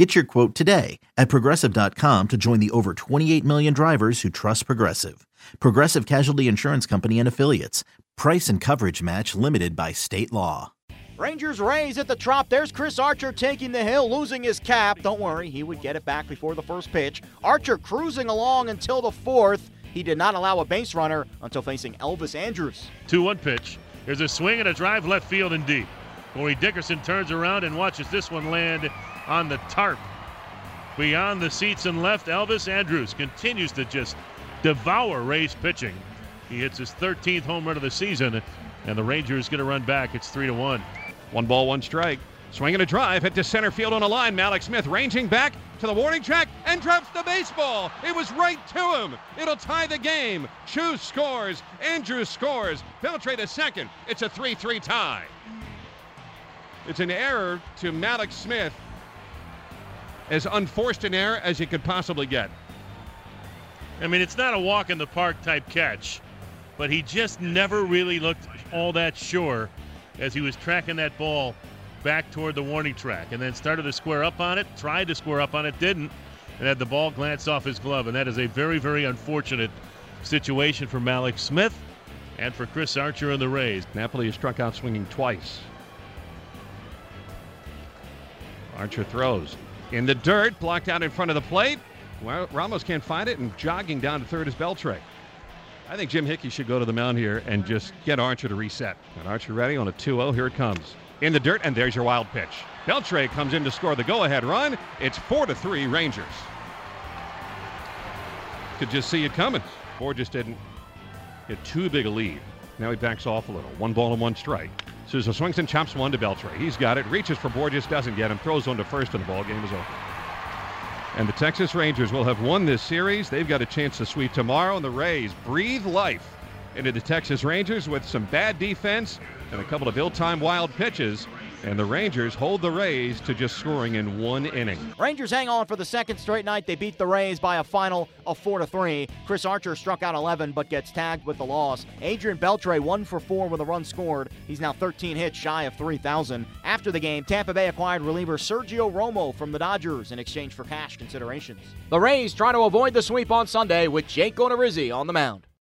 Get your quote today at progressive.com to join the over 28 million drivers who trust Progressive. Progressive Casualty Insurance Company and Affiliates. Price and coverage match limited by state law. Rangers Rays at the Trop. There's Chris Archer taking the hill, losing his cap. Don't worry, he would get it back before the first pitch. Archer cruising along until the fourth. He did not allow a base runner until facing Elvis Andrus. 2 1 pitch. There's a swing and a drive left field and deep. Corey Dickerson turns around and watches this one land on the tarp. Beyond the seats and left, Elvis Andrus continues to just devour Rays pitching. He hits his 13th home run of the season, and the Rangers going to run back. It's 3 to 1. One ball, one strike. Swinging a drive, hit to center field on a line. Mallex Smith ranging back to the warning track and drops the baseball. It was right to him. It'll tie the game. Choo scores. Andrus scores. Beltre to second. It's a 3 3 tie. It's an error to Mallex Smith. As unforced an error as you could possibly get. I mean, it's not a walk in the park type catch, but he just never really looked all that sure as he was tracking that ball back toward the warning track and then started to square up on it, tried to square up on it, didn't, and had the ball glance off his glove. And that is a very, very unfortunate situation for Mallex Smith and for Chris Archer and the Rays. Napoli has struck out swinging twice. Archer throws in the dirt, blocked out in front of the plate. Well, Ramos can't find it, and jogging down to third is Beltre. I think Jim Hickey should go to the mound here and just get Archer to reset. And Archer ready on a 2 0. Here it comes. In the dirt, and there's your wild pitch. Beltre comes in to score the go ahead run. It's 4 to 3 Rangers. Could just see it coming. Bourjos didn't get too big a lead. Now he backs off a little. One ball and one strike. Souza swings and chops one to Beltre. He's got it. Reaches for Bourjos, doesn't get him. Throws one to first, and the ball game is over. And the Texas Rangers will have won this series. They've got a chance to sweep tomorrow, and the Rays breathe life into the Texas Rangers with some bad defense and a couple of ill-timed wild pitches. And the Rangers hold the Rays to just scoring in one inning. Rangers hang on for the second straight night. They beat the Rays by a final of 4 to 3. Chris Archer struck out 11 but gets tagged with the loss. Adrian Beltre 1 for 4 with a run scored. He's now 13 hits shy of 3,000. After the game, Tampa Bay acquired reliever Sergio Romo from the Dodgers in exchange for cash considerations. The Rays try to avoid the sweep on Sunday with Jake Odorizzi on the mound.